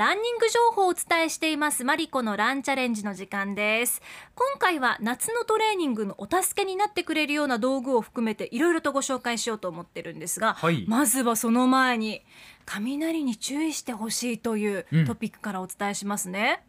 ランニング情報お伝えしています。マリコのランチャレンジの時間です。今回は夏のトレーニングのお助けになってくれるような道具を含めていろいろとご紹介しようと思ってるんですが、はい。まずはその前に雷に注意してほしいといううん。トピックからお伝えしますね、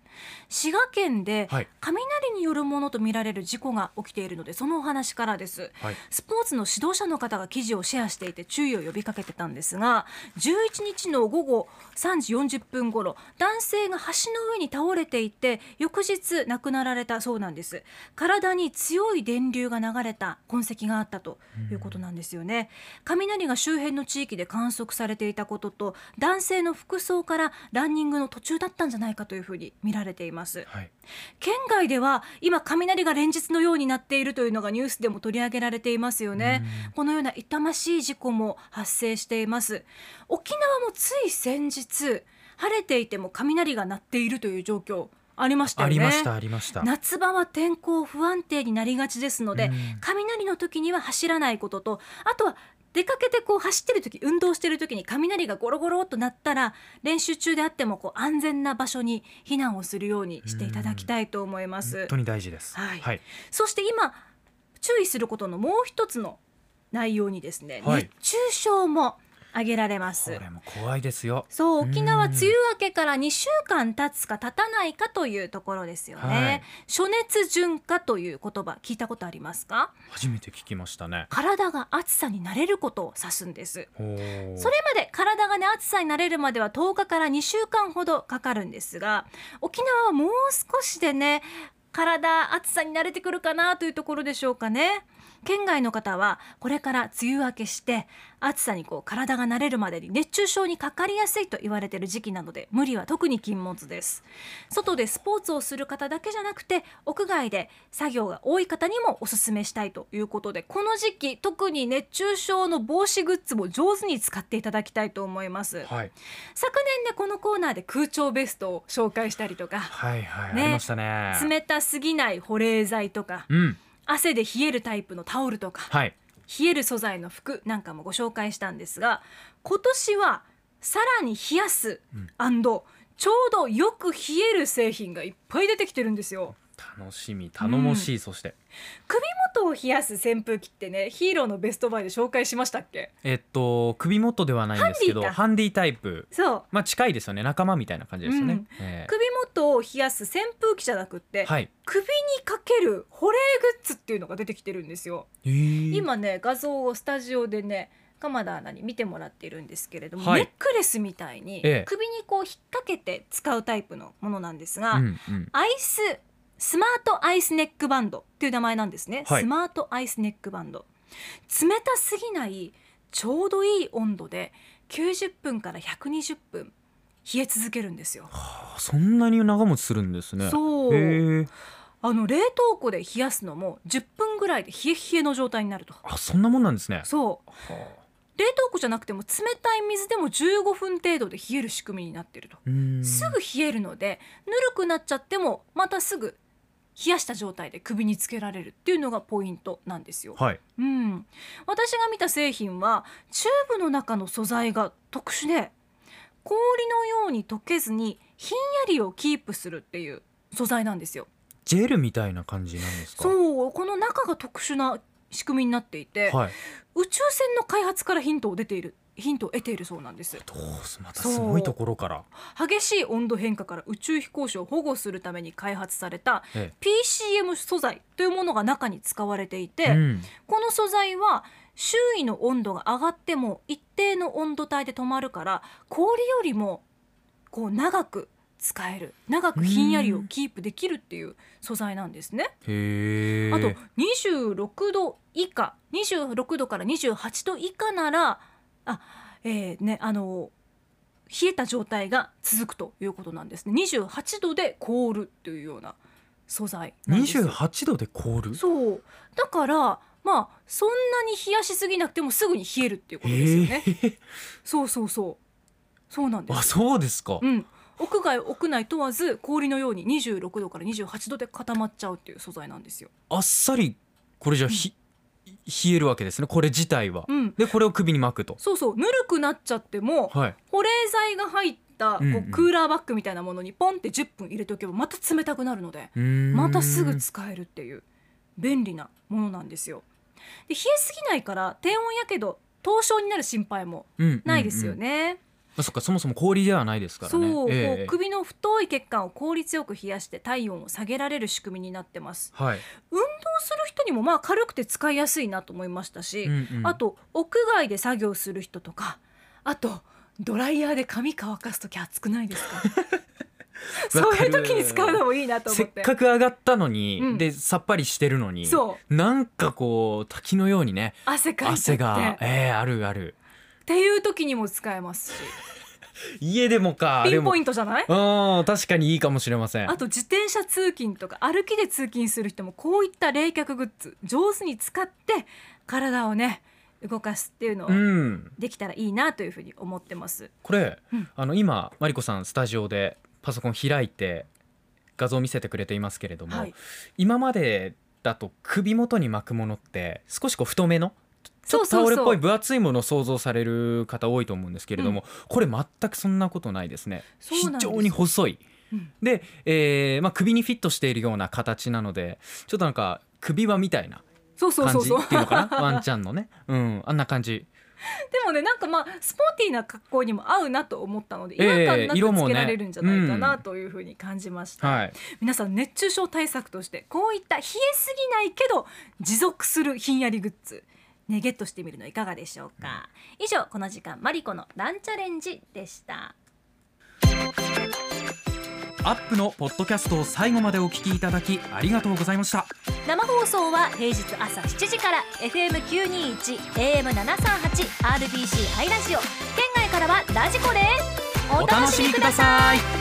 滋賀県ではい。雷によるものとみられる事故が起きているのでそのお話からです。はい。スポーツの指導者の方が記事をシェアしていて注意を呼びかけてたんですが11日の午後3時40分頃男性が橋の上に倒れていて翌日亡くなられたそうなんです。体に強い電流が流れた痕跡があったということなんですよね。雷が周辺の地域で観測されていたことと男性の服装からランニングの途中だったんじゃないかというふうに見られています。はい。県外では今雷が連日のようになっているというのがニュースでも取り上げられていますよね。このような痛ましい事故も発生しています。沖縄もつい先日晴れていても雷が鳴っているという状況ありましたよね。ありましたありました。夏場は天候不安定になりがちですので、うん。雷の時には走らないこととあとは出かけてこう走ってる時運動してる時に雷がゴロゴロっと鳴ったら練習中であってもこう安全な場所に避難をするようにしていただきたいと思います。本。当に大事です。はい。はい。そして今注意することのもう一つの内容にですね、はい。熱中症も挙げられます。こ。れも怖いですよ。そう沖縄うん梅雨明けから2週間経つか経たないかというところですよね、はい。暑熱順化という言葉聞いたことありますか？初めて聞きましたね。体が暑さに慣れることを指すんです。それまで体がね暑さに慣れるまでは10日から2週間ほどかかるんですが沖縄はもう少しでね体暑さに慣れてくるかなというところでしょうかね県外の方はこれから梅雨明けして暑さにこう体が慣れるまでに熱中症にかかりやすいと言われている時期なので無理は特に禁物です。外でスポーツをする方だけじゃなくて屋外で作業が多い方にもおすすめしたいということでこの時期特に熱中症の防止グッズも上手に使っていただきたいと思います。はい。昨年でこのコーナーで空調ベストを紹介したりとか。ね。冷たすぎない保冷剤とか。うん汗で冷えるタイプのタオルとかはい。冷える素材の服なんかもご紹介したんですが今年はさらに冷やす、ちょうどよく冷える製品がいっぱい出てきてるんですよ楽しみ頼もしい、そして。首元を冷やす扇風機ってねヒーローのベストバイで紹介しましたっけ？えっと首元ではないんですけどハンディタイプ。そう。まあ近いですよね。仲間みたいな感じですよね、うん。え首元を冷やす扇風機じゃなくって、ーはい。首にかける保冷グッズっていうのが出てきてるんですよ。え。ー今ね画像をスタジオでね鎌田アナに見てもらっているんですけれども、はい。ネックレスみたいにええ。首にこう引っ掛けて使うタイプのものなんですが、うんうん。アイススマートアイスネックバンドっていう名前なんですね、はい。スマートアイスネックバンド。冷たすぎないちょうどいい温度で90分から120分冷え続けるんですよ。あそんなに長持ちするんですね。そう。あの冷凍庫で冷やすのも10分ぐらいで冷え冷えの状態になると。あそんなもんなんですね。そう。は冷凍庫じゃなくても冷たい水でも15分程度で冷える仕組みになってると、すぐ冷えるのでぬるくなっちゃってもまたすぐ冷やした状態で首につけられるっていうのがポイントなんですよ。はい。うん、私が見た製品はチューブの中の素材が特殊で氷のように溶けずにひんやりをキープするっていう素材なんですよ。ジェルみたいな感じなんですか？そう。この中が特殊な仕組みになっていて、はい。宇宙船の開発からヒントを出ているヒントを得ているそうなんです。どうすまたすごいところから。激しい温度変化から宇宙飛行士を保護するために開発されたえ PCM 素材というものが中に使われていて、えうん。この素材は周囲の温度が上がっても一定の温度帯で止まるから氷よりもこう長く使える長くひんやりをキープできるっていう素材なんですね。あと26度以下26度から28度以下ならあ、えーね、あの冷えた状態が続くということなんですね。28度で凍るというような素材なんですよ。28度で凍る？そう。だからまあそんなに冷やしすぎなくてもすぐに冷えるっていうことですよね、へえ。そうそうそう。そうなんです。あそうですか。うん。屋外屋内問わず氷のように26度から28度で固まっちゃうっていう素材なんですよ。あっさりこれじゃひ冷えるわけですねこれ自体は。うん、でこれを首に巻くと。そうそう。ぬるくなっちゃってもはい。保冷剤が入ったたこうん。ううんクーラーバッグみたいなものにポンって10分入れておけばまた冷たくなるのでまたすぐ使えるっていう便利なものなんですよ。で冷えすぎないから低温やけど凍傷になる心配もないですようん。うんうんあ、そっかそもそも氷ではないですからね。そう、ええ。こう首の太い血管を効率よく冷やして体温を下げられる仕組みになってます。はい、運動する人にもまあ軽くて使いやすいなと思いましたし、うんうん。あと屋外で作業する人とかあとドライヤーで髪乾かす時暑くないですか？そういう時に使うのもいいなとせ思って。っかく上がったのに、うん。でさっぱりしてるのにそなんかこう滝のようにね汗かい汗がええあるあるっていう時にも使えますし。家でもかピンポインントじゃない？うん確かにいいかもしれません。あと自転車通勤とか歩きで通勤する人もこういった冷却グッズ上手に使って体をね動かすっていうのをうん。できたらいいなというふうに思ってます。これ、うん。あの今マリコさんスタジオでパソコン開いて画像を見せてくれていますけれども、はい、今までだと首元に巻くものって少しこう太めのちょっとタオルっぽい分厚いものを想像される方多いと思うんですけれども、これ全くそんなことないですね。非常に細い。うん。で、えーまあ、首にフィットしているような形なのでちょっとなんか首輪みたいなそうそう感じっていうのかな？ワンちゃんのね。うん。あんな感じ。でもねなんかまあスポーティーな格好にも合うなと思ったので違ええ和感な色もね。くつけられるんじゃないかうなんというふうに感じました、はい。皆さん熱中症対策としてこういった冷えすぎないけど持続するひんやりグッズねゲットしてみるのいかがでしょうか、以上この時間マリコのランチャレンジでした。アップのポッドキャストを最後までお聞きいただきありがとうございました。生放送は平日朝7時から FM921 AM738 RBC ハイラジオ。県外からはラジコですお楽しみください